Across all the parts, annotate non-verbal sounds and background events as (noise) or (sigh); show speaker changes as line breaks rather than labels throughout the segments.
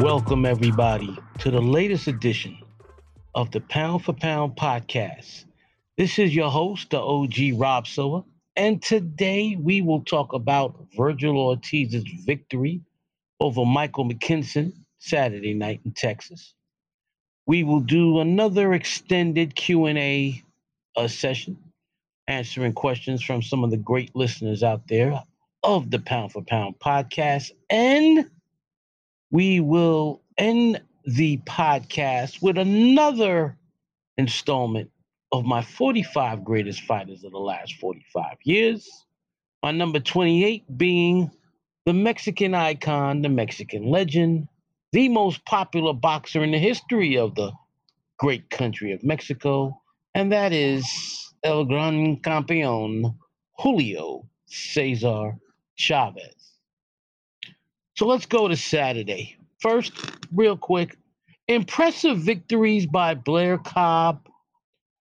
Welcome, everybody, to the latest edition of the Pound for Pound podcast. This is your host, the OG Rob Silva, and today we will talk about Vergil Ortiz's victory over Michael McKinson Saturday night in Texas. We will do another extended Q&A uh, session, answering questions from some of the great listeners out there of the Pound for Pound podcast, and we will end the podcast with another installment of my 45 greatest fighters of the last 45 years. My number 28 being the Mexican icon, the Mexican legend, the most popular boxer in the history of the great country of Mexico, and that is El Gran Campeon, Julio Cesar Chavez. So let's go to Saturday. First, real quick, impressive victories by Blair Cobb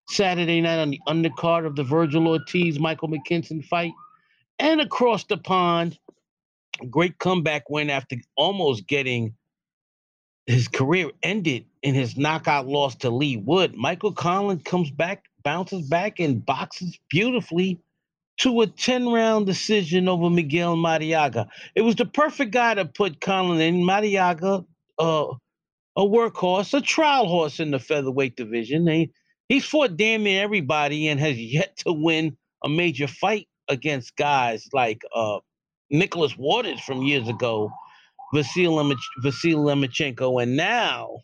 Saturday night on the undercard of the Vergil Ortiz Michael McKinson fight, and across the pond, great comeback win after almost getting his career ended in his knockout loss to Leigh Wood. Michael Conlan comes back, bounces back, and boxes beautifully to a 10 round decision over Miguel Marriaga. It was the perfect guy to put Conlan in. Marriaga, uh, a workhorse, a trial horse in the featherweight division. He, he's fought damn near everybody and has yet to win a major fight against guys like uh, Nicholas Walters from years ago, Vasil, Vasil Lomachenko, and now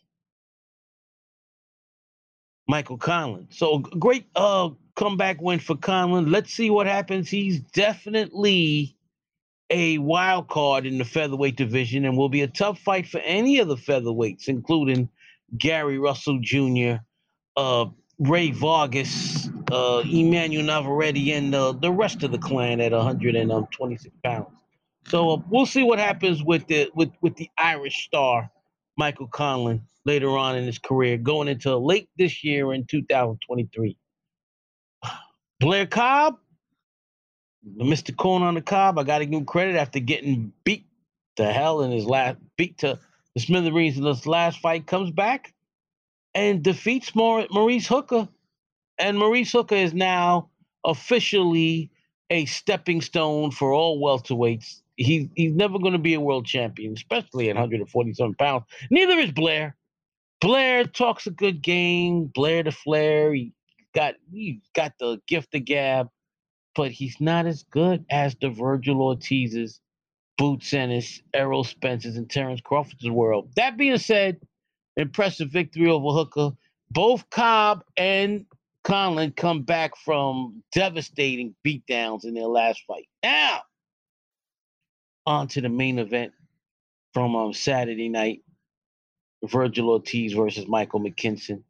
Michael Conlan. So great uh, comeback win for Conlan. Let's see what happens. He's definitely a wild card in the featherweight division and will be a tough fight for any of the featherweights, including Gary Russell Jr., uh, Rey Vargas, uh, Emmanuel Navarrete, and uh, the rest of the clan at 126 pounds. So uh, we'll see what happens with the with with the Irish star Michael Conlan later on in his career, going into late this year in 2023. Blair Cobb, mm-hmm. Mr. Corn on the Cobb, I got to give him credit after getting beat to hell in his last, beat to the smithereens in this last fight, comes back and defeats Maurice Hooker. And Maurice Hooker is now officially a stepping stone for all welterweights. He, he's never going to be a world champion, especially at 147 pounds. Neither is Blair. Blair talks a good game. Blair the Flair. He got he got the gift of gab, but he's not as good as the Vergil Ortiz's, Boots Ennis, Errol Spence's, and Terence Crawford's world. That being said, impressive victory over Hooker. Both Cobb and Conlan come back from devastating beatdowns in their last fight. Now, on to the main event from um, Saturday night. Virgil Ortiz versus Michael McKinson.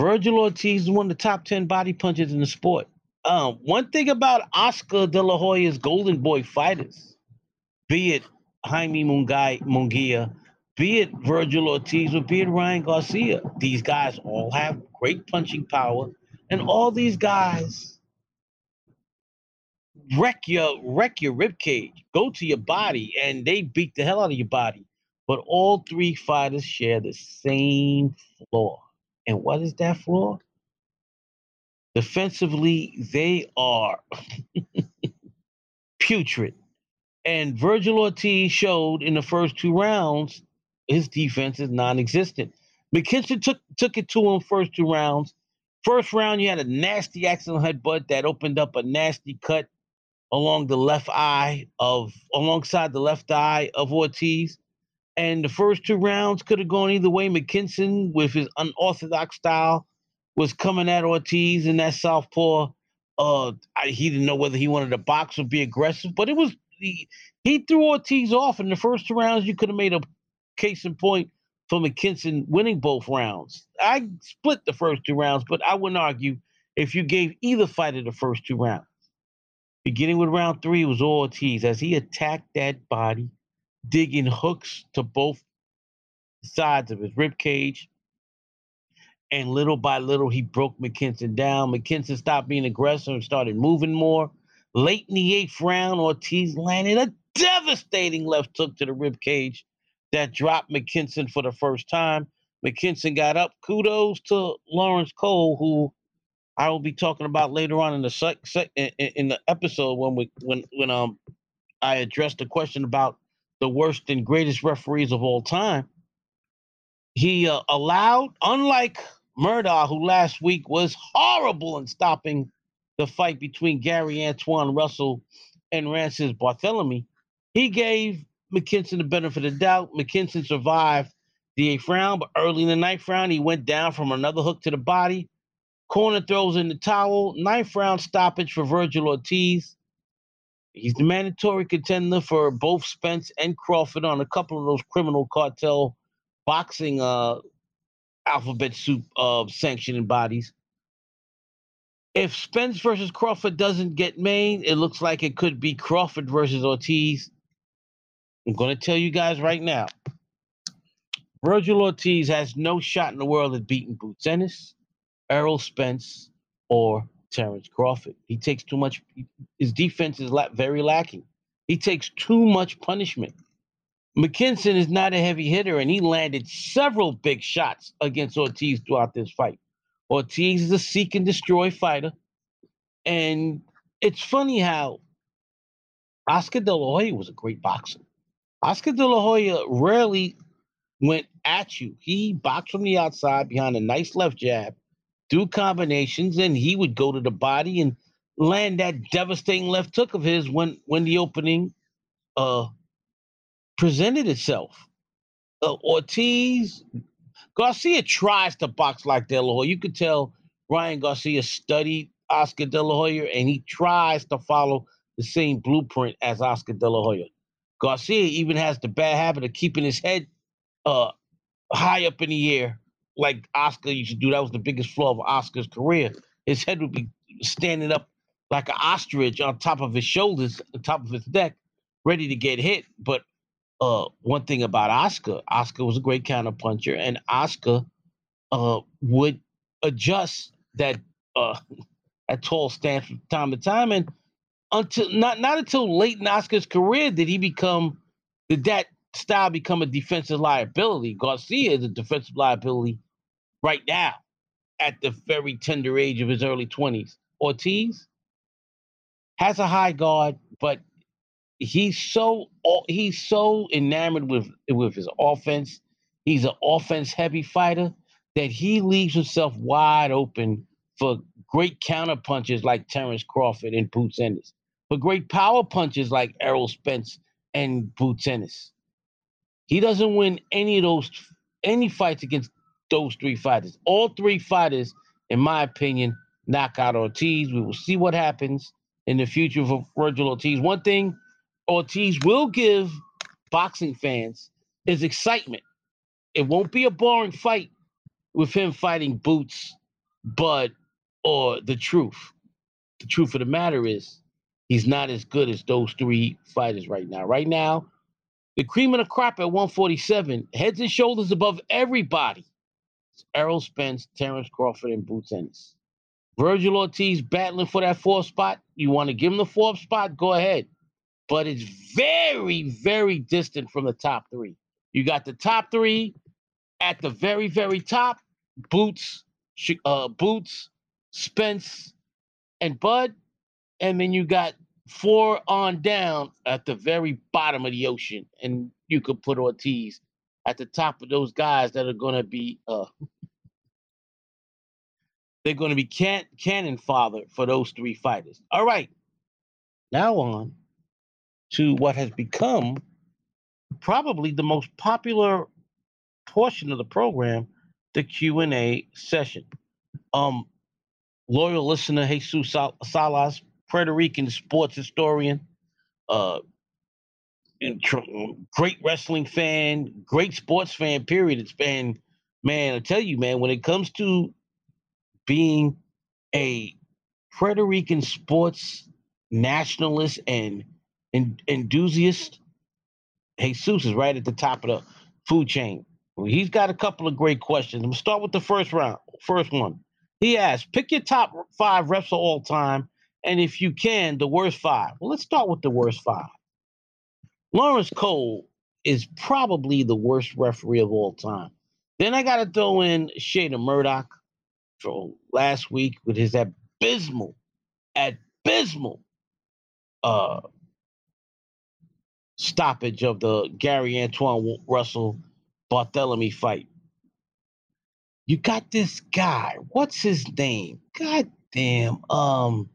Vergil Ortiz is one of the top 10 body punches in the sport. Um, one thing about Oscar De La Hoya's Golden Boy fighters, be it Jaime Mungai, Munguia, be it Vergil Ortiz, or be it Ryan Garcia, these guys all have great punching power, and all these guys wreck your wreck your rib cage, go to your body, and they beat the hell out of your body. But all three fighters share the same flaw. And what is that flaw? Defensively, they are putrid. And Vergil Ortiz showed in the first two rounds his defense is non-existent. McKinson took took it to him first two rounds. First round, you had a nasty accidental headbutt that opened up a nasty cut along the left eye of alongside the left eye of Ortiz. And the first two rounds could have gone either way. McKinson, with his unorthodox style, was coming at Ortiz in that southpaw. Uh, I, he didn't know whether he wanted to box or be aggressive, but it was he, he threw Ortiz off in the first two rounds. You could have made a case in point for McKinson winning both rounds. I split the first two rounds, but I wouldn't argue if you gave either fighter the first two rounds. Beginning with round three, it was Ortiz as he attacked that body digging hooks to both sides of his rib cage. And little by little, he broke McKinson down. McKinson stopped being aggressive and started moving more. Late in the eighth round, Ortiz landed a devastating left hook to the rib cage that dropped McKinson for the first time. McKinson got up. Kudos to Laurence Cole, who I will be talking about later on in the sec, in, in the episode when we when when um I addressed the question about the worst and greatest referees of all time. He uh, allowed, unlike Murdaugh, who last week was horrible in stopping the fight between Gary Antoine Russell and Rances Barthelemy, he gave McKinson the benefit of the doubt. McKinson survived the eighth round, but early in the ninth round, he went down from another hook to the body. Corner throws in the towel. Ninth round stoppage for Vergil Ortiz. He's the mandatory contender for both Spence and Crawford on a couple of those criminal cartel boxing uh, alphabet soup uh, sanctioning bodies. If Spence versus Crawford doesn't get made, it looks like it could be Crawford versus Ortiz. I'm going to tell you guys right now. Vergil Ortiz has no shot in the world at beating Boots Ennis, Errol Spence, or Terence Crawford. He takes too much. His defense is very lacking. He takes too much punishment. McKinson is not a heavy hitter, and he landed several big shots against Ortiz throughout this fight. Ortiz is a seek and destroy fighter. And it's funny how Oscar De La Hoya was a great boxer. Oscar De La Hoya rarely went at you. He boxed from the outside behind a nice left jab, do combinations, and he would go to the body and land that devastating left hook of his when when the opening uh presented itself. Uh, Ortiz Garcia tries to box like De La Hoya. You could tell Ryan Garcia studied Oscar De La Hoya and he tries to follow the same blueprint as Oscar De La Hoya. Garcia even has the bad habit of keeping his head uh, high up in the air, like Oscar used to do. That was the biggest flaw of Oscar's career. His head would be standing up like an ostrich on top of his shoulders, on top of his neck, ready to get hit. But uh, one thing about Oscar, Oscar was a great counterpuncher, and Oscar uh, would adjust that uh, (laughs) that tall stance from time to time. And until not not until late in Oscar's career did he become did that style become a defensive liability. Garcia is a defensive liability right now at the very tender age of his early 20s. Ortiz has a high guard, but he's so he's so enamored with with his offense. He's an offense heavy fighter that he leaves himself wide open for great counter punches like Terence Crawford and Boots Ennis, for great power punches like Errol Spence and Boots Ennis. He doesn't win any of those any fights against those three fighters. All three fighters, in my opinion, knock out Ortiz. We will see what happens in the future for Vergil Ortiz. One thing Ortiz will give boxing fans is excitement. It won't be a boring fight with him fighting Boots, Bud, or the truth. The truth of the matter is, he's not as good as those three fighters right now. Right now, the cream of the crop at 147, heads and shoulders above everybody. Errol Spence, Terence Crawford, and Boots Ennis. Vergil Ortiz battling for that fourth spot. You want to give him the fourth spot? Go ahead but it's very, very distant from the top three. You got the top three at the very, very top: Boots, uh, Boots, Spence, and Bud, and then you got four on down at the very bottom of the ocean, and you could put Ortiz at the top of those guys that are going to be. Uh, they're going to be can- cannon father for those three fighters. All right, now on to what has become probably the most popular portion of the program, the Q&A session. Um, loyal listener Jesus Salas, Puerto Rican sports historian, uh, great wrestling fan, great sports fan, period. It's been, man, I tell you, man, when it comes to being a Puerto Rican sports nationalist and en- enthusiast, Jesus is right at the top of the food chain. He's got a couple of great questions. I'm gonna start with the first round. First one. He asked, pick your top five refs of all time, and if you can, the worst five. Well, let's start with the worst five. Laurence Cole is probably the worst referee of all time. Then I got to throw in Shada Murdaugh from last week with his abysmal, abysmal uh, stoppage of the Gary Antoine Russell Barthélemy fight. You got this guy. What's his name? God damn. Um,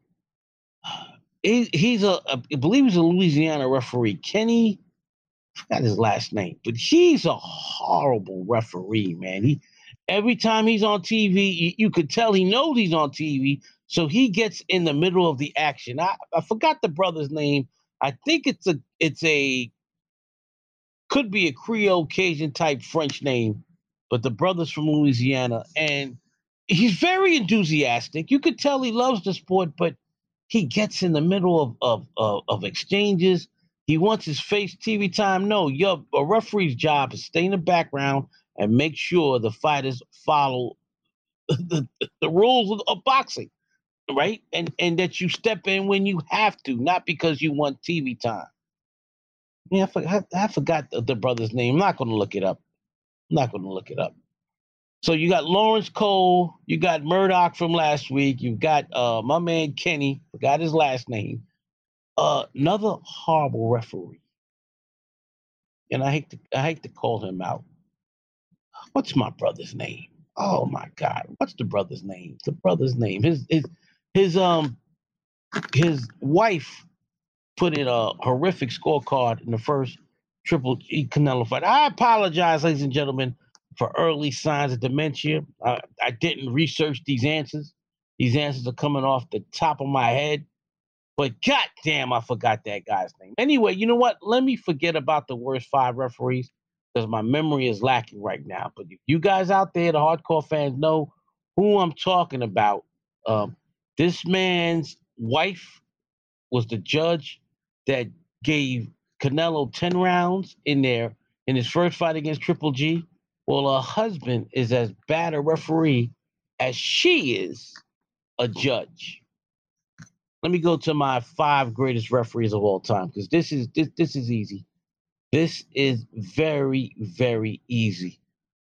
he, he's a, a, I believe he's a Louisiana referee. Kenny, I forgot his last name, but he's a horrible referee, man. He every time he's on TV, you, you could tell he knows he's on TV, so he gets in the middle of the action. I, I forgot the brother's name. I think it's a it's a could be a Creole Cajun type French name, but the brother's from Louisiana, and he's very enthusiastic. You could tell he loves the sport, but he gets in the middle of of of, of exchanges. He wants his face TV time. No, your a referee's job is stay in the background and make sure the fighters follow (laughs) the, the rules of, of boxing, right? And and that you step in when you have to, not because you want TV time. Yeah, I forgot, I forgot the, the brother's name. I'm not going to look it up. I'm not going to look it up. So you got Laurence Cole, you got Murdaugh from last week, you've got uh, my man Kenny, forgot his last name. Uh, another horrible referee. And I hate to I hate to call him out. What's my brother's name? Oh my God, what's the brother's name? The brother's name. His his his um his wife put in a horrific scorecard in the first Triple G Canelo fight. I apologize, ladies and gentlemen, for early signs of dementia. I, I didn't research these answers. These answers are coming off the top of my head. But goddamn, I forgot that guy's name. Anyway, you know what? Let me forget about the worst five referees because my memory is lacking right now. But if you guys out there, the hardcore fans, know who I'm talking about, um, this man's wife was the judge that gave Canelo 10 rounds in there in his first fight against Triple G. Well, her husband is as bad a referee as she is a judge. Let me go to my five greatest referees of all time because this is this this is easy. This is very very easy.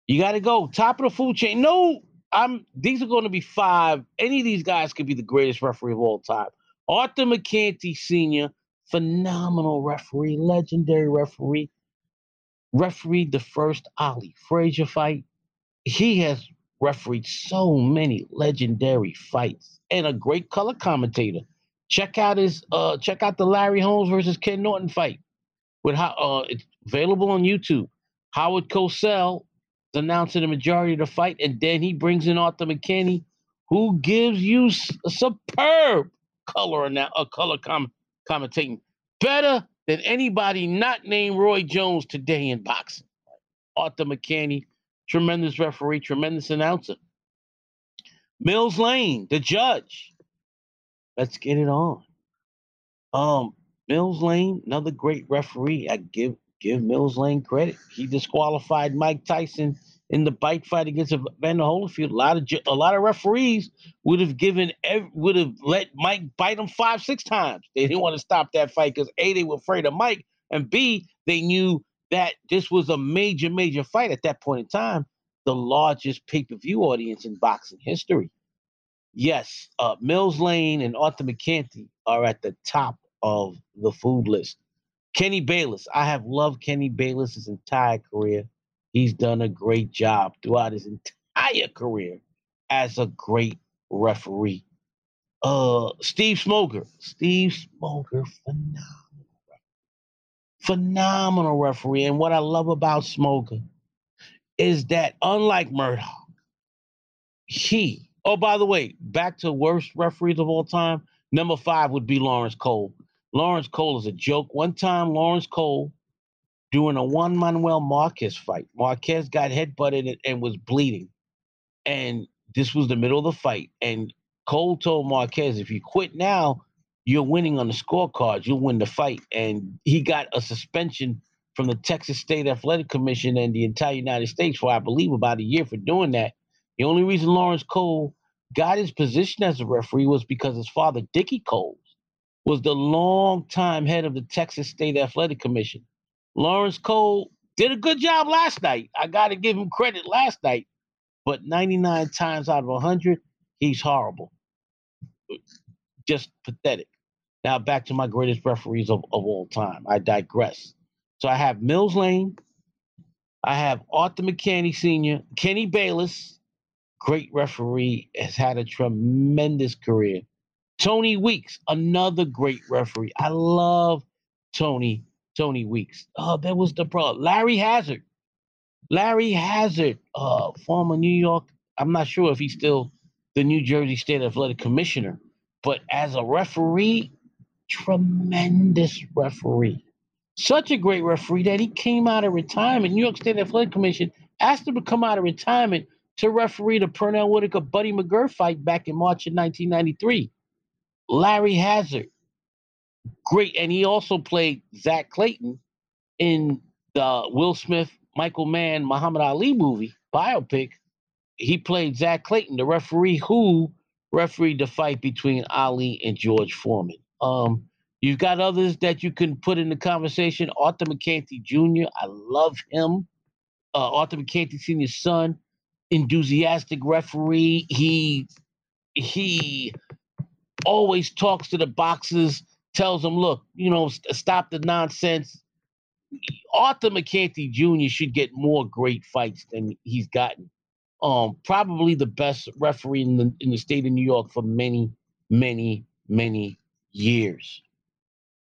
You got to go top of the food chain. No, I'm. These are going to be five. Any of these guys could be the greatest referee of all time. Arthur Mercante Sr phenomenal referee, legendary referee, refereed the first Ali Frazier fight. He has refereed so many legendary fights and a great color commentator. Check out his uh check out the Larry Holmes versus Ken Norton fight. With how uh it's available on YouTube. Howard Cosell is announcing the majority of the fight, and then he brings in Arthur Mercante, who gives you a superb color and a color com- commentating better than anybody not named Roy Jones today in boxing. Arthur Mercante, tremendous referee, tremendous announcer. Mills Lane, the judge. Let's get it on. Um, Mills Lane, another great referee. I give give Mills Lane credit. He disqualified Mike Tyson in the bike fight against Evander Holyfield, a lot of a lot of referees would have given would have let Mike bite him five six times. They didn't want to stop that fight because a they were afraid of Mike, and b they knew that this was a major major fight at that point in time, the largest pay per view audience in boxing history. Yes, uh, Mills Lane and Arthur Mercante are at the top of the food list. Kenny Bayless, I have loved Kenny Bayless's entire career. He's done a great job throughout his entire career as a great referee. Uh, Steve Smoger, Steve Smoger, phenomenal referee. Phenomenal referee. And what I love about Smoger is that unlike Murdaugh, he, oh, by the way, back to worst referees of all time, number five would be Laurence Cole. Laurence Cole is a joke. One time, Laurence Cole during a Juan Manuel Marquez fight. Marquez got headbutted and was bleeding. And this was the middle of the fight. And Cole told Marquez, if you quit now, you're winning on the scorecards. You'll win the fight. And he got a suspension from the Texas State Athletic Commission and the entire United States for, I believe, about a year for doing that. The only reason Laurence Cole got his position as a referee was because his father, Dickie Cole, was the long-time head of the Texas State Athletic Commission. Laurence Cole Did a good job last night. I got to give him credit last night. But 99 times out of 100, he's horrible. Just pathetic. Now back to my greatest referees of, of all time. I digress. So I have Mills Lane. I have Arthur Mercante Sr., Kenny Bayless, great referee, has had a tremendous career. Tony Weeks, another great referee. I love Tony, Tony Weeks. Oh, that was the problem. Larry Hazzard. Larry Hazzard, uh, former New York. I'm not sure if he's still the New Jersey State Athletic Commissioner, but as a referee, tremendous referee. Such a great referee that he came out of retirement. New York State Athletic Commission asked him to come out of retirement to referee the Pernell Whitaker Buddy McGirt fight back in March of 1993. Larry Hazzard, great, and he also played Zack Clayton in the Will Smith, Michael Mann, Muhammad Ali movie biopic. He played Zack Clayton, the referee who refereed the fight between Ali and George Foreman. Um, you've got others that you can put in the conversation. Arthur Mercante Jr. I love him. Uh, Arthur Mercante Sr.'s son, enthusiastic referee. He he always talks to the boxers, tells them, look, you know, st- stop the nonsense. Arthur Mercante Jr. should get more great fights than he's gotten. Um, probably the best referee in the in the state of New York for many, many, many years.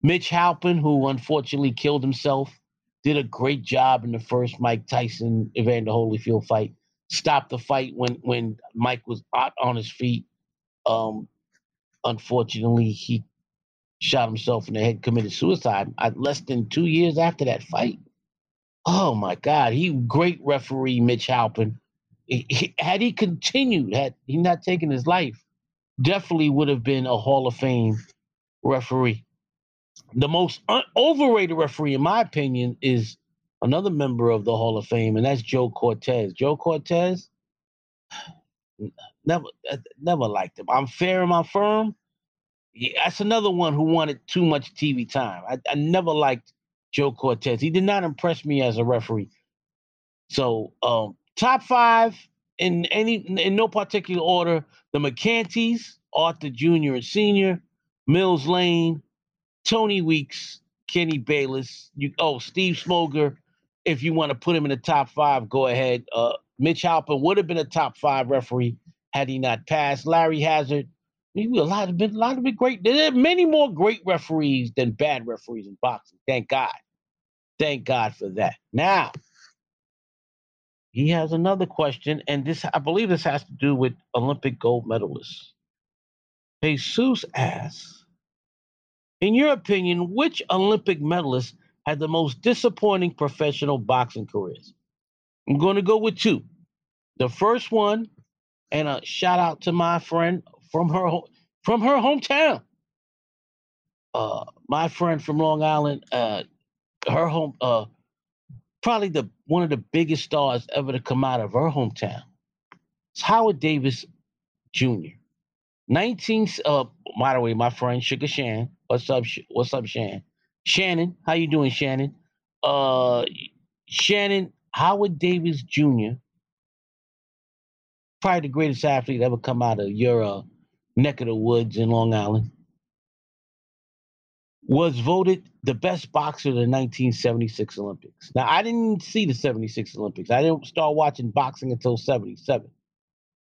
Mitch Halpern, who unfortunately killed himself, did a great job in the first Mike Tyson Evander Holyfield fight. Stopped the fight when when Mike was on his feet. Um, unfortunately, he shot himself in the head, committed suicide at less than two years after that fight. Oh my God, he great referee Mitch Halpern. He, he, had he continued, had he not taken his life, definitely would have been a Hall of Fame referee. The most un- overrated referee, in my opinion, is another member of the Hall of Fame, and that's Joe Cortez. Joe Cortez, never, uh, never liked him. I'm fair and I'm firm. Yeah, that's another one who wanted too much TV time. I, I never liked Joe Cortez. He did not impress me as a referee. So, um, top five in any in no particular order: the Mercantes, Arthur Jr. and Sr., Mills Lane, Tony Weeks, Kenny Bayless. You oh Steve Smoger. If you want to put him in the top five, go ahead. Uh, Mitch Halpern would have been a top five referee had he not passed. Larry Hazzard. He a lot of been a lot of been great. There are many more great referees than bad referees in boxing. Thank God. Thank God for that. Now, he has another question, and this I believe this has to do with Olympic gold medalists. Jesus asks, in your opinion, which Olympic medalist had the most disappointing professional boxing careers? I'm going to go with two. The first one, and a shout out to my friend from her from her hometown. Uh, my friend from Long Island, uh, her home, uh, probably the one of the biggest stars ever to come out of her hometown. It's Howard Davis Jr. 19 uh by the way, my friend Sugar Shan. What's up? What's up, Shan? Shannon, how you doing, Shannon? Uh Shannon Howard Davis Jr. Probably the greatest athlete ever come out of your uh, neck of the woods in Long Island. Was voted the best boxer of the 1976 Olympics. Now, I didn't see the 76 Olympics. I didn't start watching boxing until 77.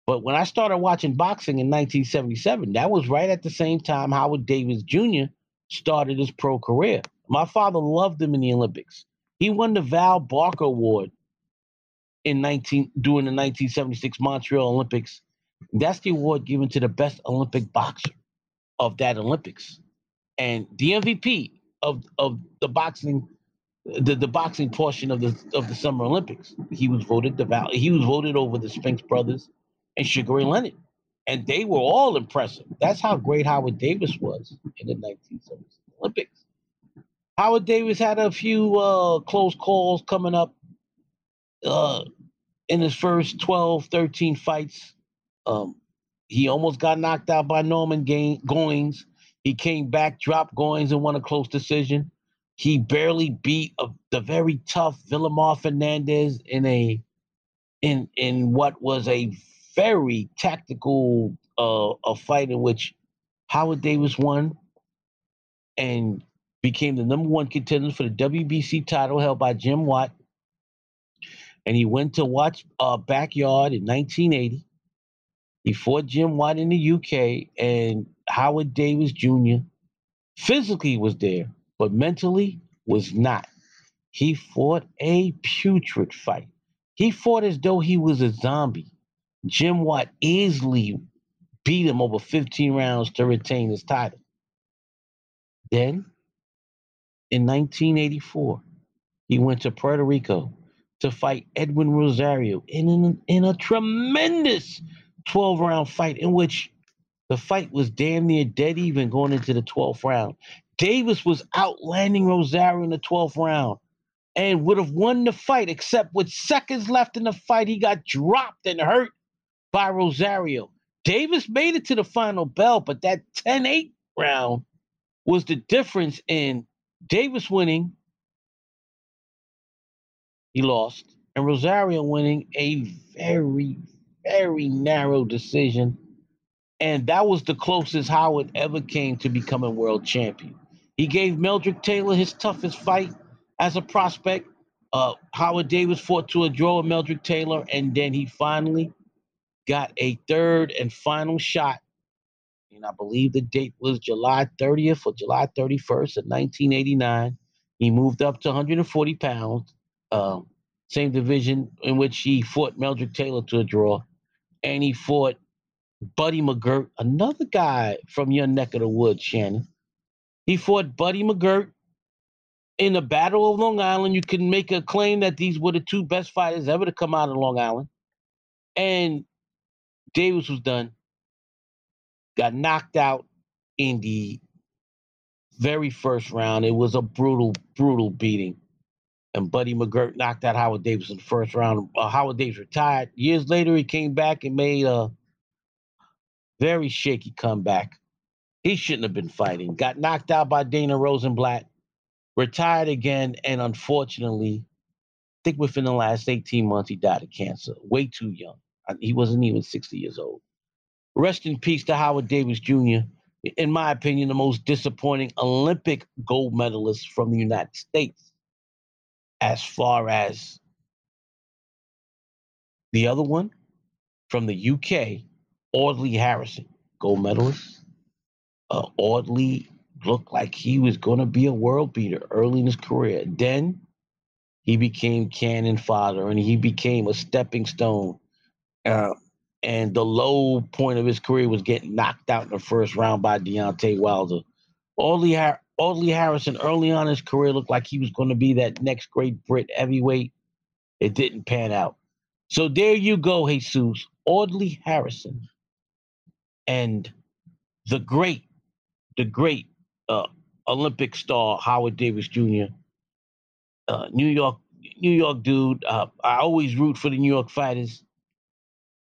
But when I started watching boxing in 1977, that was right at the same time Howard Davis Jr. started his pro career. My father loved him in the Olympics. He won the Val Barker Award in 19 during the 1976 Montreal Olympics. That's the award given to the best Olympic boxer of that Olympics. And the MVP of of the boxing the, the boxing portion of the of the Summer Olympics. He was voted the val- he was voted over the Spinks brothers and Sugar Ray Leonard. And they were all impressive. That's how great Howard Davis was in the 1976 Olympics. Howard Davis had a few uh, close calls coming up uh, in his first 12, 13 fights. Um, he almost got knocked out by Norman Goines. He came back, dropped Goines, and won a close decision. He barely beat a, the very tough Vilomar Fernandez in a in in what was a very tactical uh, a fight in which Howard Davis won and became the number one contender for the WBC title held by Jim Watt. And he went to watch uh, backyard in 1980. He fought Jim Watt in the UK, and Howard Davis Jr. physically was there, but mentally was not. He fought a putrid fight. He fought as though he was a zombie. Jim Watt easily beat him over 15 rounds to retain his title. Then, in 1984, he went to Puerto Rico to fight Edwin Rosario in, an, in a tremendous 12 round fight in which the fight was damn near dead even going into the 12th round. Davis was outlanding Rosario in the 12th round and would have won the fight, except with seconds left in the fight, he got dropped and hurt by Rosario. Davis made it to the final bell, but that 10 8 round was the difference in Davis winning, he lost, and Rosario winning a very, very narrow decision. And that was the closest Howard ever came to becoming world champion. He gave Meldrick Taylor his toughest fight as a prospect. Uh, Howard Davis fought to a draw with Meldrick Taylor, and then he finally got a third and final shot. And I believe the date was July 30th or July 31st of 1989. He moved up to 140 pounds, um, same division in which he fought Meldrick Taylor to a draw. And he fought Buddy McGirt, another guy from your neck of the woods, Shannon. He fought Buddy McGirt in the Battle of Long Island. You can make a claim that these were the two best fighters ever to come out of Long Island. And Davis was done. Got knocked out in the very first round. It was a brutal, brutal beating. And Buddy McGirt knocked out Howard Davis in the first round. Uh, Howard Davis retired. Years later, he came back and made a very shaky comeback. He shouldn't have been fighting. Got knocked out by Dana Rosenblatt, retired again, and unfortunately, I think within the last 18 months, he died of cancer. Way too young. He wasn't even 60 years old. Rest in peace to Howard Davis Jr., in my opinion, the most disappointing Olympic gold medalist from the United States. As far as the other one from the UK, Audley Harrison, gold medalist. Uh, Audley looked like he was going to be a world beater early in his career. Then he became cannon fodder and he became a stepping stone uh, and the low point of his career was getting knocked out in the first round by Deontay Wilder. Audley, Audley Harrison, early on in his career, looked like he was going to be that next great Brit heavyweight. It didn't pan out. So there you go, Jesus. Audley Harrison and the great, the great uh, Olympic star Howard Davis Jr. Uh, New York, New York dude. Uh, I always root for the New York fighters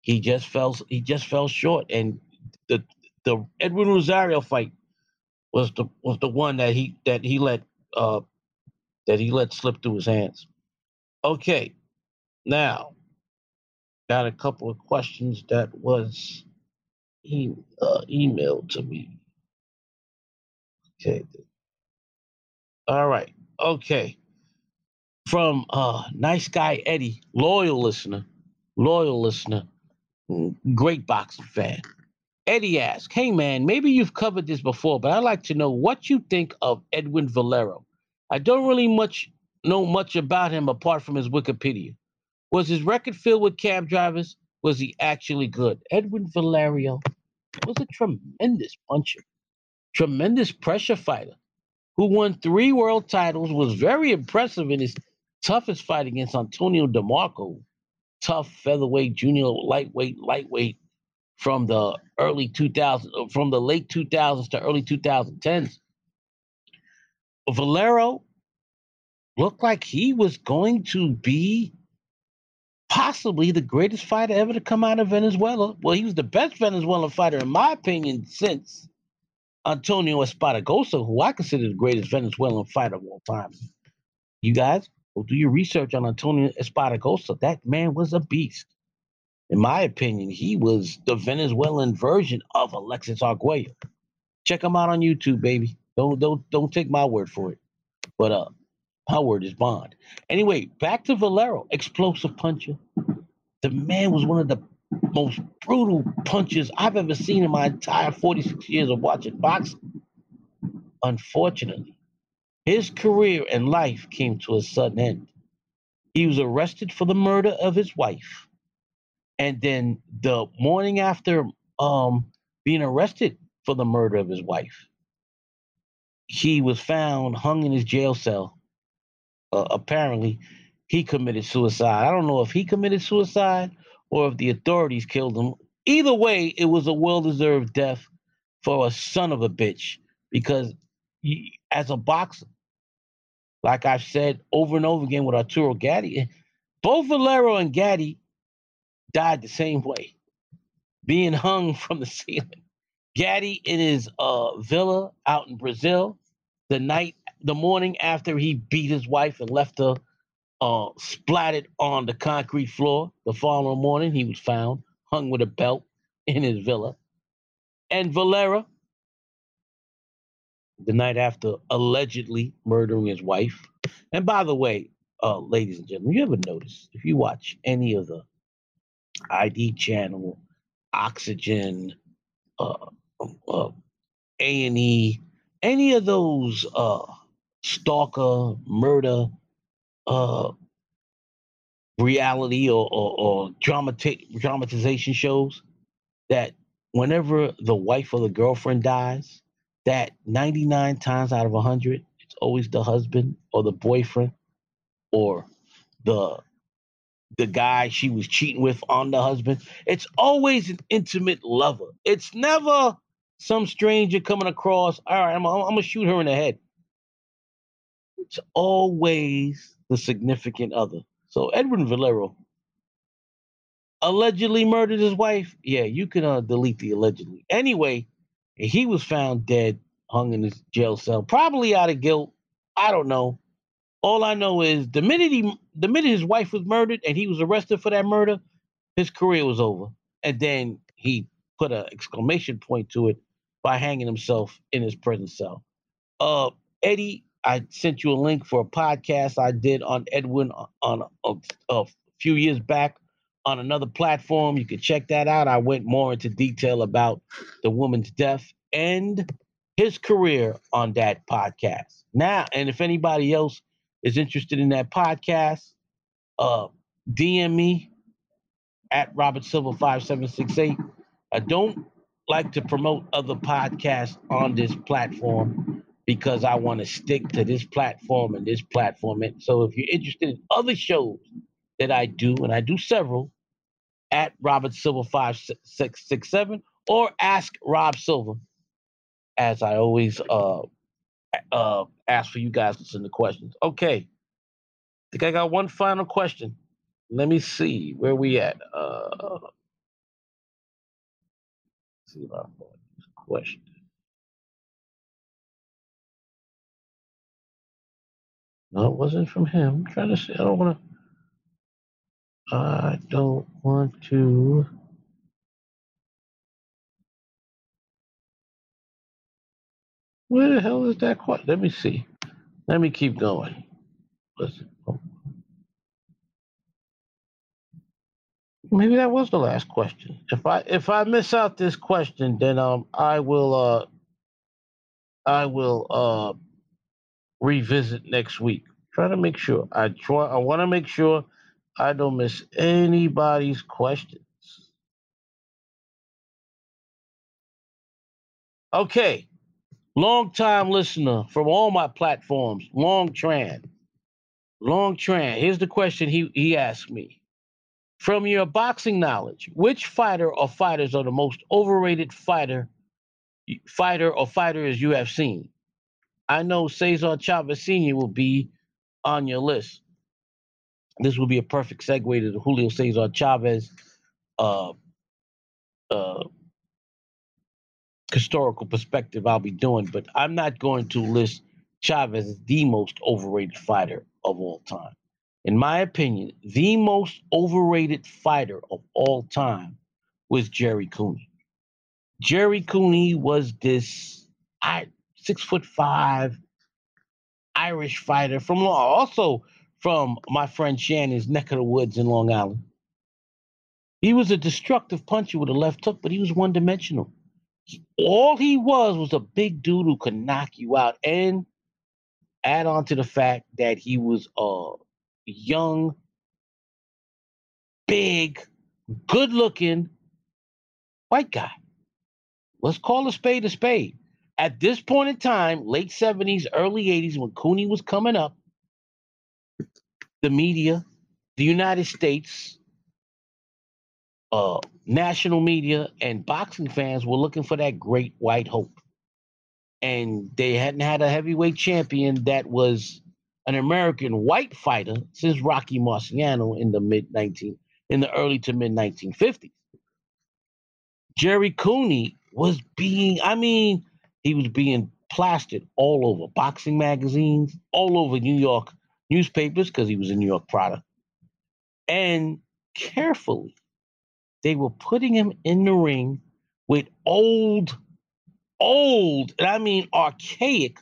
he just fell he just fell short and the the Edwin Rosario fight was the was the one that he that he let uh that he let slip through his hands. Okay. Now got a couple of questions that was e- uh, emailed to me. Okay. All right. Okay. From uh nice guy Eddie, loyal listener, loyal listener great boxing fan. Eddie asks, Hey man, maybe you've covered this before, but I'd like to know what you think of Edwin Valero. I don't really much know much about him apart from his Wikipedia. Was his record filled with cab drivers? Was he actually good? Edwin Valero was a tremendous puncher, tremendous pressure fighter who won three world titles, was very impressive in his toughest fight against Antonio DeMarco, tough featherweight, junior lightweight, lightweight from the early 2000s, uh, from the late 2000s to early 2010s. Valero looked like he was going to be possibly the greatest fighter ever to come out of Venezuela. Well, he was the best Venezuelan fighter, in my opinion, since Antonio Esparragoza, who I consider the greatest Venezuelan fighter of all time. You guys go do your research on Antonio Esparragoza. That man was a beast. In my opinion, he was the Venezuelan version of Alexis Arguello. Check him out on YouTube, baby. Don't don't don't take my word for it. But uh my word is bond. Anyway, back to Valero, explosive puncher. The man was one of the most brutal punches I've ever seen in my entire 46 years of watching boxing. Unfortunately, his career and life came to a sudden end. He was arrested for the murder of his wife. And then the morning after um, being arrested for the murder of his wife, he was found hung in his jail cell. Uh, apparently, he committed suicide. I don't know if he committed suicide or if the authorities killed him. Either way, it was a well deserved death for a son of a bitch because he, as a boxer, like I've said over and over again with Arturo Gatti, both Valero and Gatti died the same way, being hung from the (laughs) ceiling. Gatti in his uh, villa out in Brazil, the night, the morning after he beat his wife and left her uh, splattered on the concrete floor. The following morning, he was found hung with a belt (laughs) in his villa. And Valero, the night after allegedly murdering his wife. And by the way, uh, ladies and gentlemen, you ever notice if you watch any of the ID channel, Oxygen, uh, uh, A&E, any of those uh, stalker, murder, uh, reality or, or, or dramati- dramatization shows that whenever the wife or the girlfriend dies, that 99 times out of 100, it's always the husband or the boyfriend or the the guy she was cheating with on the husband. It's always an intimate lover. It's never some stranger coming across. All right, I'm, I'm, I'm gonna shoot her in the head. It's always the significant other. So Edwin Valero allegedly murdered his wife. Yeah, you can uh, delete the allegedly. Anyway, he was found dead, hung in his jail cell, probably out of guilt. I don't know. All I know is the minute he, the minute his wife was murdered and he was arrested for that murder, his career was over. And then he put an exclamation point to it by hanging himself in his prison cell. Uh, Eddie I sent you a link for a podcast I did on Edwin on a, a few years back on another platform. You can check that out. I went more into detail about the woman's death and his career on that podcast. Now, and if anybody else is interested in that podcast, uh, DM me at Robert Silver 5768. I don't like to promote other podcasts on this platform because I want to stick to this platform and this platform. And so if you're interested in other shows that I do, and I do several, at Robert Silver 5667 or ask Rob Silver, as I always uh, uh, ask for you guys to send the questions. Okay. I think I got one final question. Let me see where we at. Uh, see if I find this question. No, it wasn't from him. I'm trying to see. I don't want to. I don't want to. Where the hell is that question? Let me see. Let me keep going. Listen. Maybe that was the last question. If I if I miss out this question, then um I will uh I will uh revisit next week. Try to make sure. I try. I want to make sure I don't miss anybody's questions. Okay, long time listener from all my platforms, Long Tran. Long Tran. Here's the question he he asked me. From your boxing knowledge, which fighter or fighters are the most overrated fighter, fighter or fighters you have seen? I know Cesar Chavez Sr. will be on your list. This will be a perfect segue to the Julio Cesar Chavez uh, uh, historical perspective I'll be doing, but I'm not going to list Chavez as the most overrated fighter of all time. In my opinion, the most overrated fighter of all time was Jerry Cooney. Jerry Cooney was this I, six foot five Irish fighter from also from my friend Shannon's neck of the woods in Long Island. He was a destructive puncher with a left hook, but he was one dimensional. All he was was a big dude who could knock you out. And add on to the fact that he was a young, big, good looking white guy. Let's call a spade a spade. At this point in time, late 70s, early 80s, when Cooney was coming up, the media, the United States, uh, national media, and boxing fans were looking for that great white hope. And they hadn't had a heavyweight champion that was an American white fighter since Rocky Marciano in the mid 19 in the early to mid 1950s. Jerry Cooney was being, I mean, he was being plastered all over boxing magazines, all over New York newspapers because he was a New York product. And carefully, they were putting him in the ring with old, old, and I mean archaic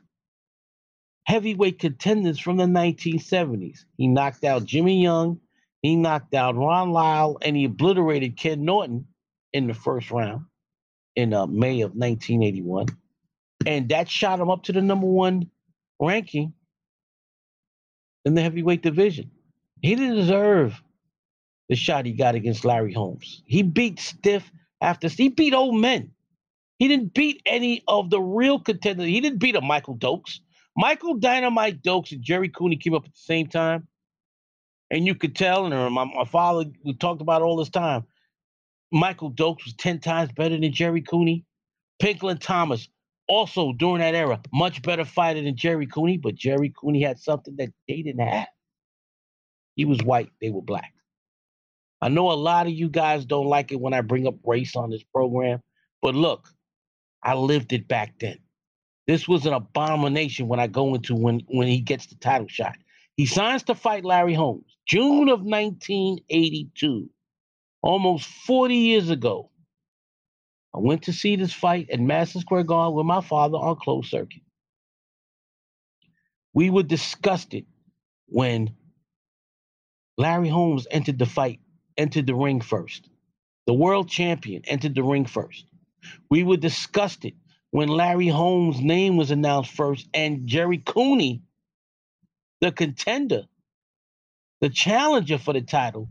heavyweight contenders from the 1970s. He knocked out Jimmy Young, he knocked out Ron Lyle, and he obliterated Ken Norton in the first round in uh, May of 1981. And that shot him up to the number one ranking in the heavyweight division. He didn't deserve the shot he got against Larry Holmes. He beat stiff after he beat old men. He didn't beat any of the real contenders. He didn't beat a Michael Dokes. Michael Dynamite Dokes and Jerry Cooney came up at the same time. And you could tell, and my, my father, we talked about all this time, Michael Dokes was 10 times better than Jerry Cooney. Pinklon Thomas, also during that era, much better fighter than Jerry Cooney, but Jerry Cooney had something that they didn't have. He was white, they were black. I know a lot of you guys don't like it when I bring up race on this program, but look, I lived it back then. This was an abomination when I go into when when he gets the title shot. He signs to fight Larry Holmes, June of 1982, almost 40 years ago. I went to see this fight at Madison Square Garden with my father on closed circuit. We were disgusted when Larry Holmes entered the fight, entered the ring first. The world champion entered the ring first. We were disgusted when Larry Holmes' name was announced first and Jerry Cooney, the contender, the challenger for the title,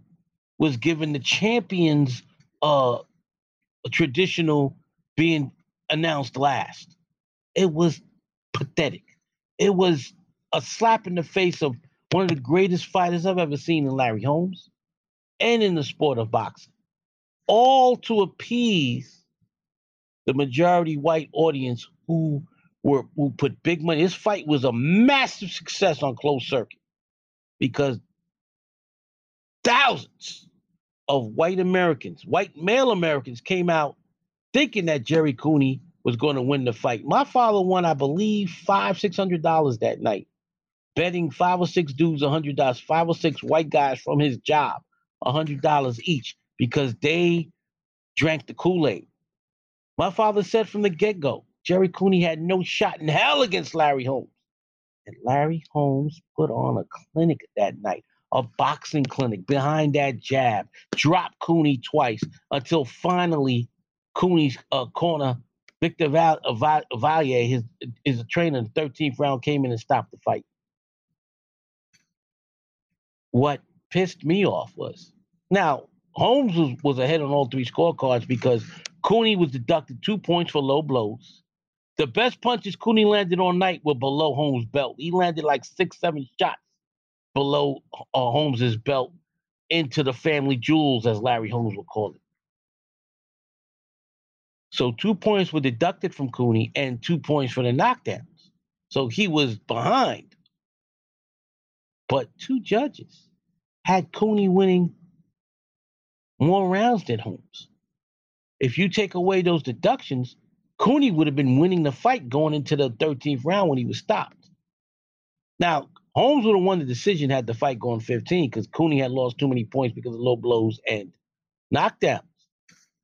was given the champion's uh, traditional being announced last. It was pathetic. It was a slap in the face of one of the greatest fighters I've ever seen in Larry Holmes and in the sport of boxing, all to appease the majority white audience who were who put big money. This fight was a massive success on closed circuit because thousands of white Americans, white male Americans, came out thinking that Jerry Cooney was going to win the fight. My father won, I believe, five, six hundred dollars that night, betting five or six dudes a hundred dollars, five or six white guys from his job, a hundred dollars each, because they drank the Kool-Aid. My father said from the get-go, Jerry Cooney had no shot in hell against Larry Holmes. And Larry Holmes put on a clinic that night a boxing clinic behind that jab, dropped Cooney twice until finally Cooney's uh, corner, Victor Val- uh, Valle, his, his trainer in the 13th round, came in and stopped the fight. What pissed me off was now Holmes was, was ahead on all three scorecards because Cooney was deducted two points for low blows. The best punches Cooney landed all night were below Holmes' belt. He landed like six, seven shots below uh, Holmes's belt into the family jewels, as Larry Holmes would call it. So two points were deducted from Cooney and two points for the knockdowns. So he was behind. But two judges had Cooney winning more rounds than Holmes. If you take away those deductions, Cooney would have been winning the fight going into the 13th round when he was stopped. Now, Holmes would have won the decision had the fight gone 15 because Cooney had lost too many points because of low blows and knockdowns.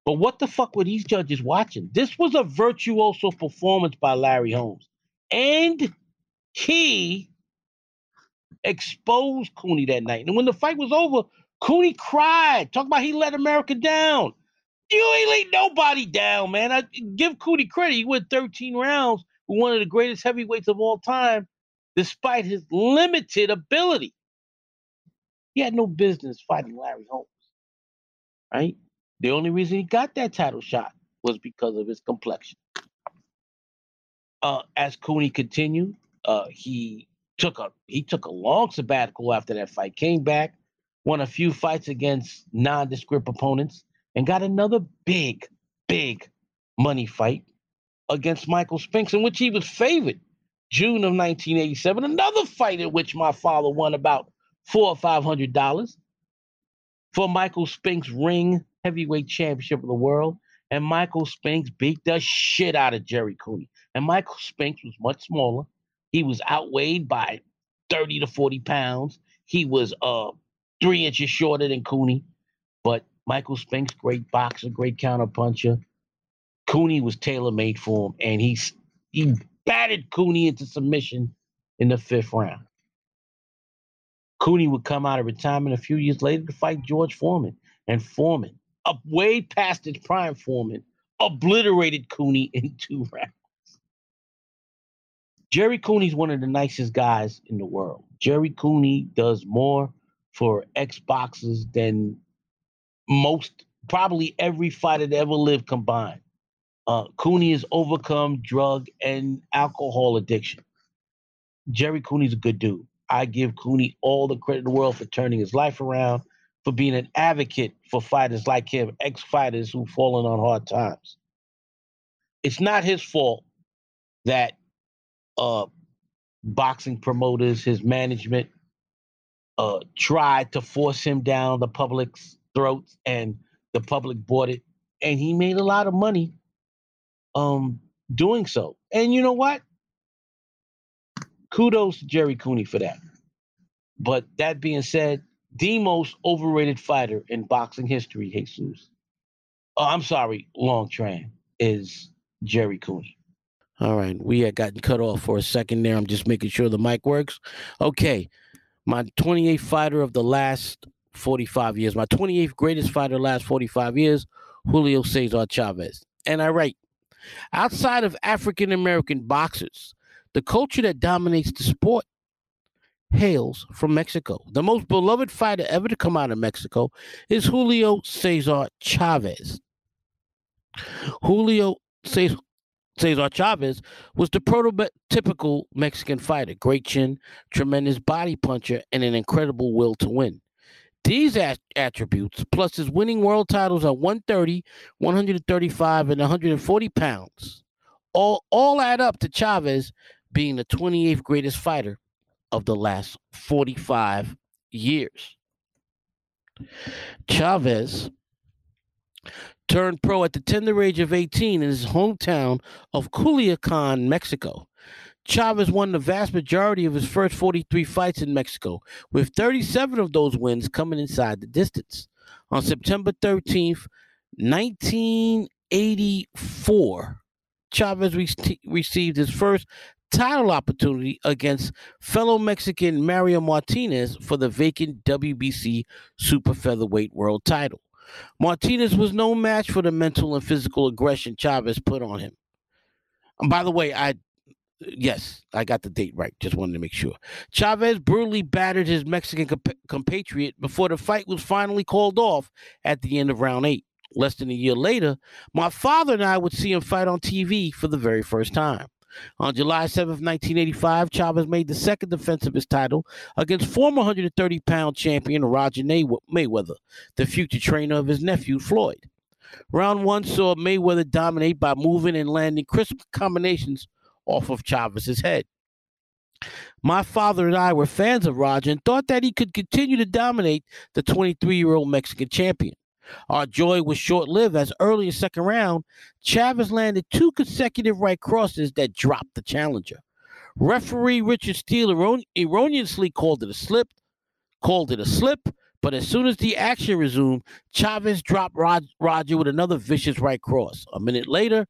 But what the fuck were these judges watching? This was a virtuoso performance by Larry Holmes. And he exposed Cooney that night. And when the fight was over, Cooney cried. Talk about he let America down. You ain't let nobody down, man. I give Cooney credit. He went 13 rounds with one of the greatest heavyweights of all time, despite his limited ability. He had no business fighting Larry Holmes. Right? The only reason he got that title shot was because of his complexion. Uh, as Cooney continued, uh, he took a he took a long sabbatical after that fight. Came back, won a few fights against nondescript opponents, and got another big, big money fight against Michael Spinks, in which he was favored. June of 1987, another fight in which my father won about four or five hundred dollars for Michael Spinks' ring heavyweight championship of the world. And Michael Spinks beat the shit out of Jerry Cooney. And Michael Spinks was much smaller. He was outweighed by 30 to 40 pounds. He was uh three inches shorter than Cooney. But Michael Spinks, great boxer, great counterpuncher. Cooney was tailor made for him, and he he batted Cooney into submission in the fifth round. Cooney would come out of retirement a few years later to fight George Foreman, and Foreman, up way past his prime, Foreman obliterated Cooney (laughs) in two rounds. Jerry Cooney's one of the nicest guys in the world. Jerry Cooney does more for ex boxers than most, probably every fighter that ever lived combined. Uh, Cooney has overcome drug and alcohol addiction. Jerry Cooney's a good dude. I give Cooney all the credit in the world for turning his life around, for being an advocate for fighters like him, ex fighters who've fallen on hard times. It's not his fault that uh, boxing promoters, his management, uh, tried to force him down the public's throats, and the public bought it, and he made a lot of money um, doing so. And you know what? Kudos to Jerry Cooney for that. But that being said, the most overrated fighter in boxing history, Jesus. Oh, I'm sorry, Long Tran is Jerry Cooney. All right, we had gotten cut off for a second there. I'm just making sure the mic works. Okay, my 28th fighter of the last 45 years, my 28th greatest fighter of the last 45 years, Julio Cesar Chavez. And I write, outside of African American boxers, the culture that dominates the sport hails from Mexico. The most beloved fighter ever to come out of Mexico is Julio Cesar Chavez. Julio Cesar Cesar Chavez was the prototypical Mexican fighter, great chin, tremendous body puncher, and an incredible will to win. These at- attributes, plus his winning world titles at 130, 135, and 140 pounds, all, all add up to Chavez being the 28th greatest fighter of the last 45 years. Chavez turned pro at the tender age of 18 in his hometown of Culiacan, Mexico. Chavez won the vast majority of his first 43 fights in Mexico, with 37 of those wins coming inside the distance. On September 13th, 1984, Chavez re- received his first title opportunity against fellow Mexican Mario Martinez for the vacant WBC Super Featherweight World title. Martinez was no match for the mental and physical aggression Chavez put on him. And by the way, I yes, I got the date right. Just wanted to make sure. Chavez brutally battered his Mexican comp- compatriot before the fight was finally called off at the end of round eight. Less than a year later, my father and I would see him fight on TV for the very first time. On July 7, 1985, Chavez made the second defense of his title against former 130 pound champion Roger Mayweather, the future trainer of his nephew Floyd. Round one saw Mayweather dominate by moving and landing crisp combinations off of Chavez's head. My father and I were fans of Roger and thought that he could continue to dominate the 23 year old Mexican champion.
Our joy was short lived as early in second round, Chavez landed two consecutive right crosses that dropped the challenger. Referee Richard Steele erron- erroneously called it a slip, called it a slip, but as soon as the action resumed, Chavez dropped Roger with another vicious right cross. A minute later,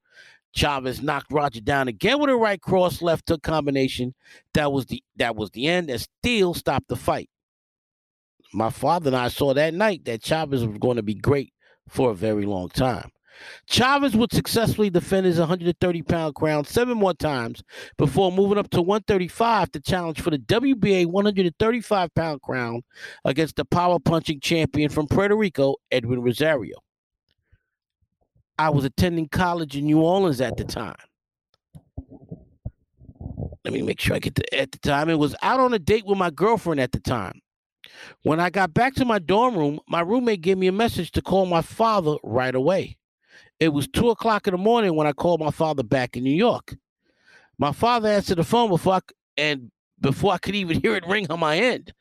Chavez knocked Roger down again with a right cross left hook combination. That was the that was the end, and Steele stopped the fight. My father and I saw that night that Chavez was going to be great for a very long time. Chavez would successfully defend his 130 pound crown seven more times before moving up to 135 to challenge for the WBA 135 pound crown against the power punching champion from Puerto Rico, Edwin Rosario. I was attending college in New Orleans at the time. Let me make sure I get to at the time. It was out on a date with my girlfriend at the time. When I got back to my dorm room, my roommate gave me a message to call my father right away. It was two o'clock in the morning when I called my father back in New York. My father answered the phone before I, and before I could even hear it ring on my end.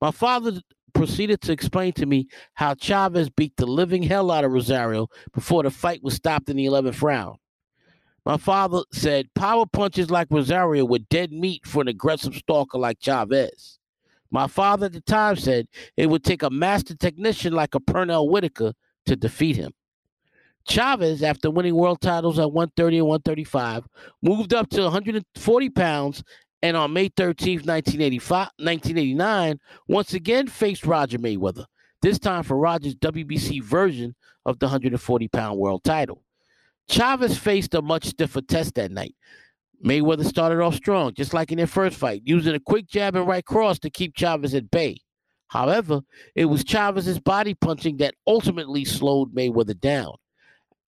My father proceeded to explain to me how Chavez beat the living hell out of Rosario before the fight was stopped in the 11th round. My father said power punches like Rosario were dead meat for an aggressive stalker like Chavez. My father at the time said it would take a master technician like a Pernell Whitaker to defeat him. Chavez, after winning world titles at 130 and 135, moved up to 140 pounds and on May 13th, 1989, once again faced Roger Mayweather, this time for Roger's WBC version of the 140 pound world title. Chavez faced a much stiffer test that night. Mayweather started off strong, just like in their first fight, using a quick jab and right cross to keep Chavez at bay. However, it was Chavez's body punching that ultimately slowed Mayweather down.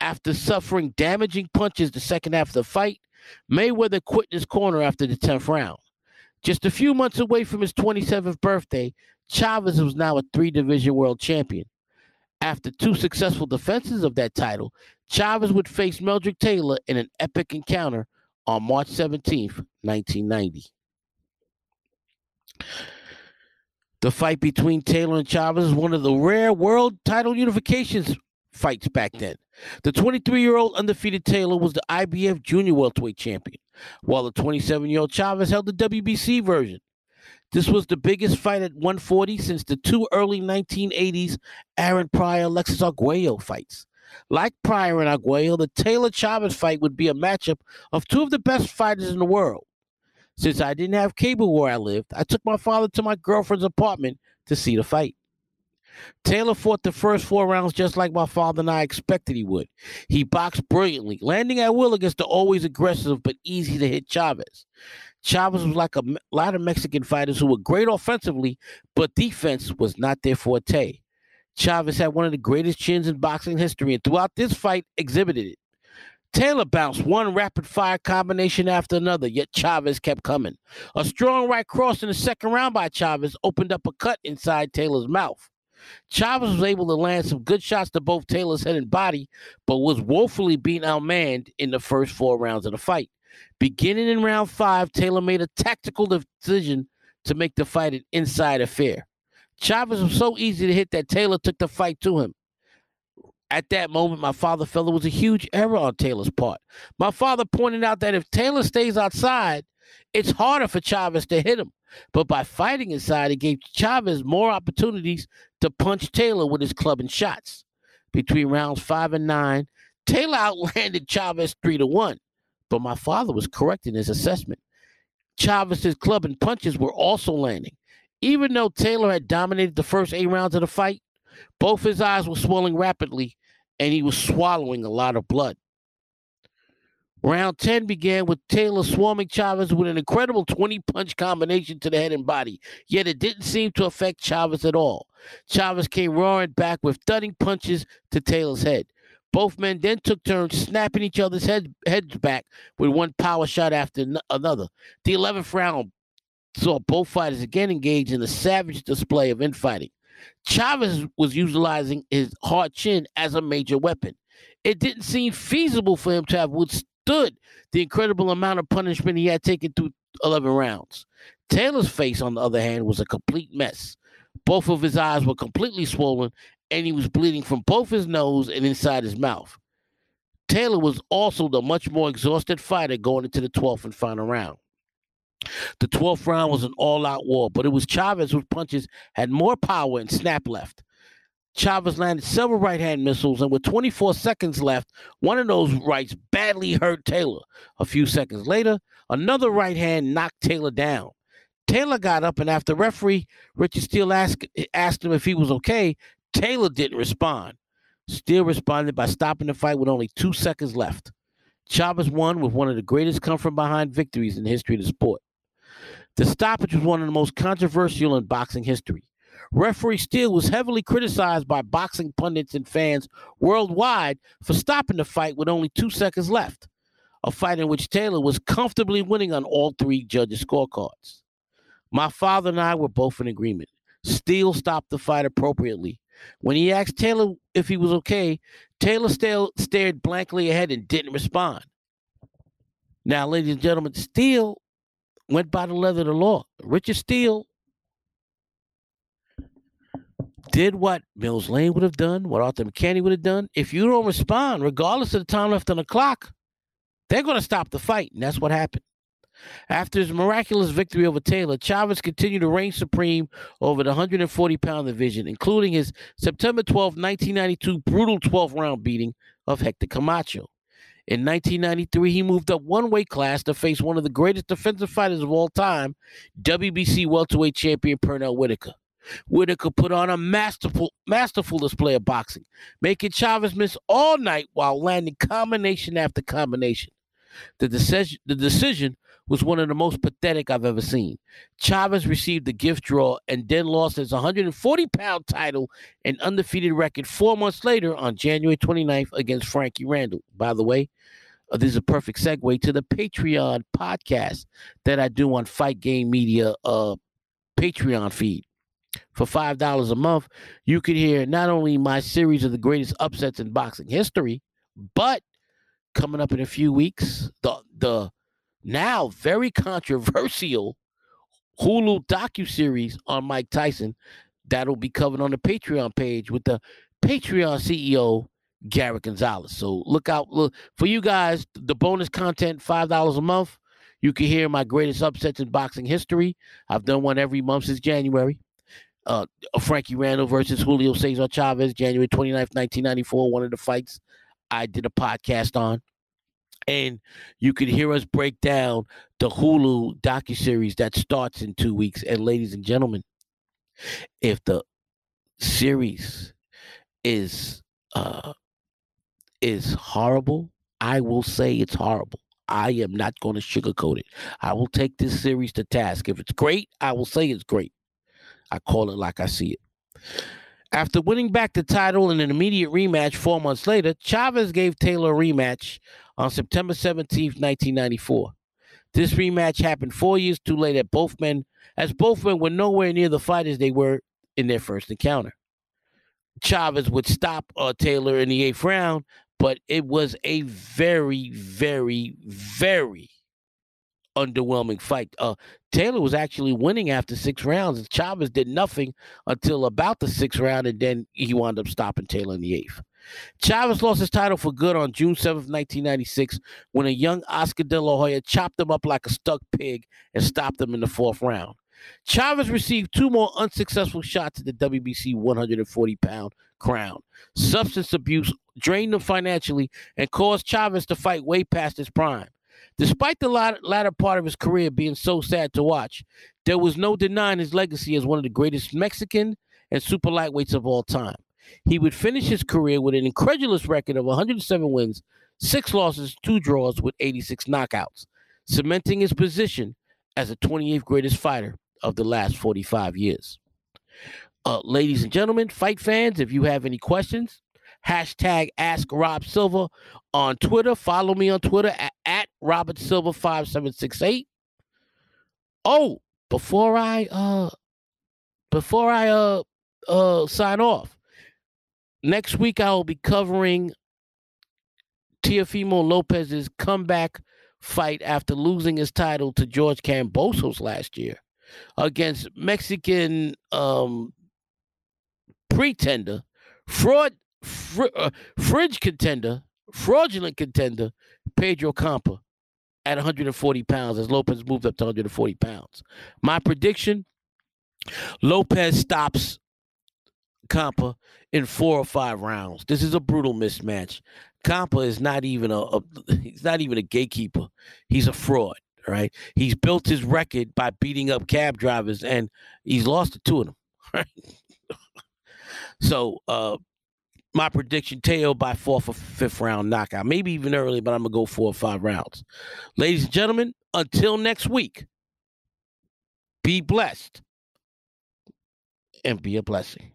After suffering damaging punches the second half of the fight, Mayweather quit his corner after the 10th round. Just a few months away from his 27th birthday, Chavez was now a three division world champion. After two successful defenses of that title, Chavez would face Meldrick Taylor in an epic encounter on March 17th, 1990. The fight between Taylor and Chavez is one of the rare world title unifications fights back then. The 23 year old undefeated Taylor was the IBF junior welterweight champion, while the 27 year old Chavez held the WBC version. This was the biggest fight at 140 since the two early 1980s Aaron Pryor Alexis Arguello fights. Like Pryor and Arguello, the Taylor Chavez fight would be a matchup of two of the best fighters in the world. Since I didn't have cable where I lived, I took my father to my girlfriend's apartment to see the fight. Taylor fought the first four rounds just like my father and I expected he would. He boxed brilliantly, landing at will against the always aggressive but easy to hit Chavez. Chavez was like a lot of Mexican fighters who were great offensively, but defense was not their forte. Chavez had one of the greatest chins in boxing history, and throughout this fight, exhibited it. Taylor bounced one rapid fire combination after another, yet Chavez kept coming. A strong right cross in the second round by Chavez opened up a cut inside Taylor's mouth. Chavez was able to land some good shots to both Taylor's head and body, but was woefully being outmanned in the first four rounds of the fight. Beginning in round five, Taylor made a tactical decision to make the fight an inside affair. Chavez was so easy to hit that Taylor took the fight to him. At that moment, my father felt it was a huge error on Taylor's part. My father pointed out that if Taylor stays outside, it's harder for Chavez to hit him. But by fighting inside, it gave Chavez more opportunities to punch Taylor with his club and shots. Between rounds five and nine, Taylor (laughs) outlanded Chavez three to one. But my father was correct in his assessment. Chavez's club and punches were also landing. Even though Taylor had dominated the first eight rounds of the fight, both his eyes were swelling rapidly and he was swallowing a lot of blood. Round 10 began with Taylor swarming Chavez with an incredible 20 punch combination to the head and body, yet it didn't seem to affect Chavez at all. Chavez came roaring back with thudding punches to Taylor's head. Both men then took turns snapping each other's head, heads back with one power shot after another. The 11th round saw both fighters again engage in a savage display of infighting. Chavez was utilizing his hard chin as a major weapon. It didn't seem feasible for him to have withstood the incredible amount of punishment he had taken through 11 rounds. Taylor's face, on the other hand, was a complete mess. Both of his eyes were completely swollen, and he was bleeding from both his nose and inside his mouth. Taylor was also the much more exhausted fighter going into the 12th and final round. The 12th round was an all out war, but it was Chavez whose punches had more power and snap left. Chavez landed several right hand missiles, and with 24 seconds left, one of those rights badly hurt Taylor. A few seconds later, another right hand knocked Taylor down. Taylor got up, and after referee Richard Steele asked, asked him if he was okay, Taylor didn't respond. Steele responded by stopping the fight with only two seconds left. Chavez won with one of the greatest come from behind victories in the history of the sport. The stoppage was one of the most controversial in boxing history. Referee Steele was heavily criticized by boxing pundits and fans worldwide for stopping the fight with only two seconds left, a fight in which Taylor was comfortably winning on all three judges' scorecards. My father and I were both in agreement. Steele stopped the fight appropriately. When he asked Taylor if he was okay, Taylor still stared blankly ahead and didn't respond. Now, ladies and gentlemen, Steele went by the letter of the law. Richard Steele did what Mills Lane would have done, what Arthur Mercante would have done. If you don't respond, regardless of the time left on the clock, they're going to stop the fight. And that's what happened. After his miraculous victory over Taylor, Chavez continued to reign supreme over the 140 pound division, including his September 12, 1992 brutal 12th round beating of Hector Camacho. In 1993, he moved up one weight class to face one of the greatest defensive fighters of all time, WBC welterweight champion Pernell Whitaker. Whitaker put on a masterful, masterful display of boxing, making Chavez miss all night while landing combination after combination. The decision, the decision was one of the most pathetic I've ever seen. Chavez received the gift draw and then lost his 140 pound title and undefeated record four months later on January 29th against Frankie Randall. By the way, uh, this is a perfect segue to the Patreon podcast that I do on Fight Game Media uh, Patreon feed. For $5 a month, you can hear not only my series of the greatest upsets in boxing history, but coming up in a few weeks, the the now very controversial Hulu docu-series on Mike Tyson that'll be covered on the Patreon page with the Patreon CEO Garrett Gonzalez. So look out look for you guys. The bonus content five dollars a month. You can hear my greatest upsets in boxing history. I've done one every month since January. Uh, Frankie Randall versus Julio Cesar Chavez, January 29th, 1994, one of the fights I did a podcast on and you can hear us break down the Hulu docu series that starts in two weeks. And ladies and gentlemen, if the series is uh is horrible, I will say it's horrible. I am not going to sugarcoat it. I will take this series to task. If it's great, I will say it's great. I call it like I see it. After winning back the title in an immediate rematch four months later, Chavez gave Taylor a rematch on September 17, 1994. This rematch happened four years too late at both men, as both men were nowhere near the fighters they were in their first encounter. Chavez would stop uh, Taylor in the eighth round, but it was a very, very, very underwhelming fight. Uh, Taylor was actually winning after six rounds, and Chavez did nothing until about the sixth round, and then he wound up stopping Taylor in the eighth. Chavez lost his title for good on June 7th, 1996, when a young Oscar De La Hoya chopped him up like a stuck pig and stopped him in the fourth round. Chavez received two more unsuccessful shots at the WBC 140 pound crown. Substance abuse drained him financially and caused Chavez to fight way past his prime. Despite the latter part of his career being so sad to watch, there was no denying his legacy as one of the greatest Mexican and super lightweights of all time. He would finish his career with an incredulous record of 107 wins, six losses, two draws, with 86 knockouts, cementing his position as the 28th greatest fighter of the last 45 years. Uh, ladies and gentlemen, fight fans, if you have any questions, hashtag Ask Rob Silva on Twitter. Follow me on Twitter at, at Robert Silva 5768. Oh, before I uh before I uh uh sign off, next week I will be covering Teofimo Lopez's comeback fight after losing his title to George Kambosos last year against Mexican um pretender, fraud, fr- uh, fringe contender, fraudulent contender, Pedro Campa at 140 pounds as Lopez moved up to 140 pounds. My prediction Lopez stops Campa in four or five rounds. This is a brutal mismatch. Campa is not even a, a he's not even a gatekeeper. He's a fraud, right? He's built his record by beating up cab drivers and he's lost to two of them, (laughs) right? so uh my prediction Teo by fourth or fifth round knockout, maybe even early, but I'm gonna go four or five rounds. Ladies and gentlemen, until next week, be blessed and be a blessing.